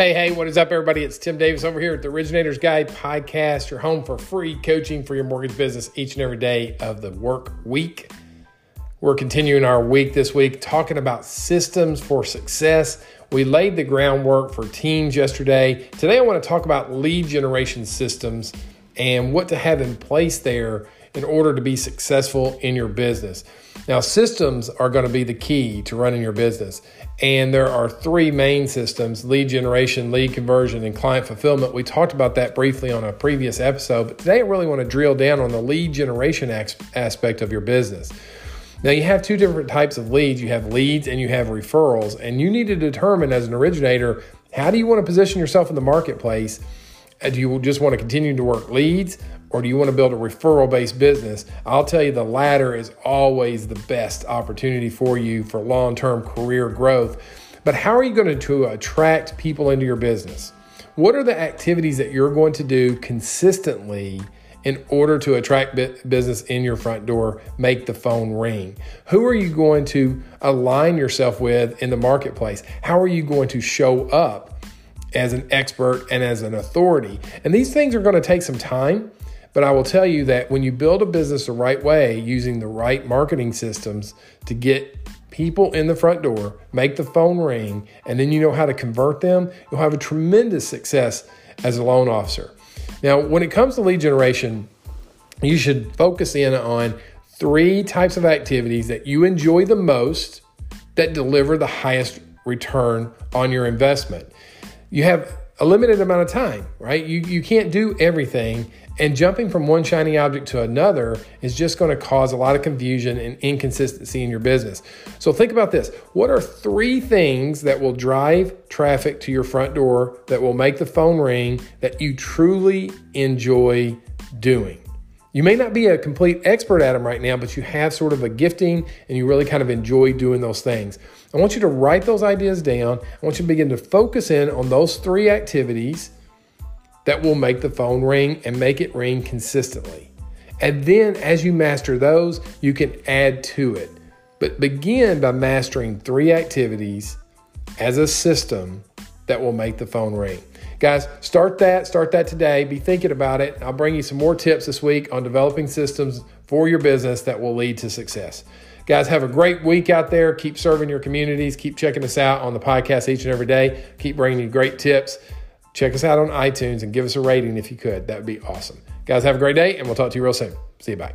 Hey, hey, what is up, everybody? It's Tim Davis over here at the Originators Guide podcast, your home for free coaching for your mortgage business each and every day of the work week. We're continuing our week this week talking about systems for success. We laid the groundwork for teams yesterday. Today, I want to talk about lead generation systems and what to have in place there in order to be successful in your business. Now, systems are going to be the key to running your business. And there are three main systems lead generation, lead conversion, and client fulfillment. We talked about that briefly on a previous episode, but today I really want to drill down on the lead generation aspect of your business. Now, you have two different types of leads you have leads and you have referrals, and you need to determine as an originator how do you want to position yourself in the marketplace do you just want to continue to work leads or do you want to build a referral based business? I'll tell you the latter is always the best opportunity for you for long term career growth. But how are you going to attract people into your business? What are the activities that you're going to do consistently in order to attract business in your front door, make the phone ring? Who are you going to align yourself with in the marketplace? How are you going to show up as an expert and as an authority. And these things are going to take some time, but I will tell you that when you build a business the right way using the right marketing systems to get people in the front door, make the phone ring, and then you know how to convert them, you'll have a tremendous success as a loan officer. Now, when it comes to lead generation, you should focus in on three types of activities that you enjoy the most that deliver the highest return on your investment you have a limited amount of time, right? You, you can't do everything. And jumping from one shiny object to another is just going to cause a lot of confusion and inconsistency in your business. So think about this. What are three things that will drive traffic to your front door that will make the phone ring that you truly enjoy doing? You may not be a complete expert at them right now, but you have sort of a gifting and you really kind of enjoy doing those things. I want you to write those ideas down. I want you to begin to focus in on those three activities that will make the phone ring and make it ring consistently. And then as you master those, you can add to it. But begin by mastering three activities as a system that will make the phone ring. Guys, start that, start that today. Be thinking about it. I'll bring you some more tips this week on developing systems for your business that will lead to success. Guys, have a great week out there. Keep serving your communities. Keep checking us out on the podcast each and every day. Keep bringing you great tips. Check us out on iTunes and give us a rating if you could. That would be awesome. Guys, have a great day, and we'll talk to you real soon. See you. Bye.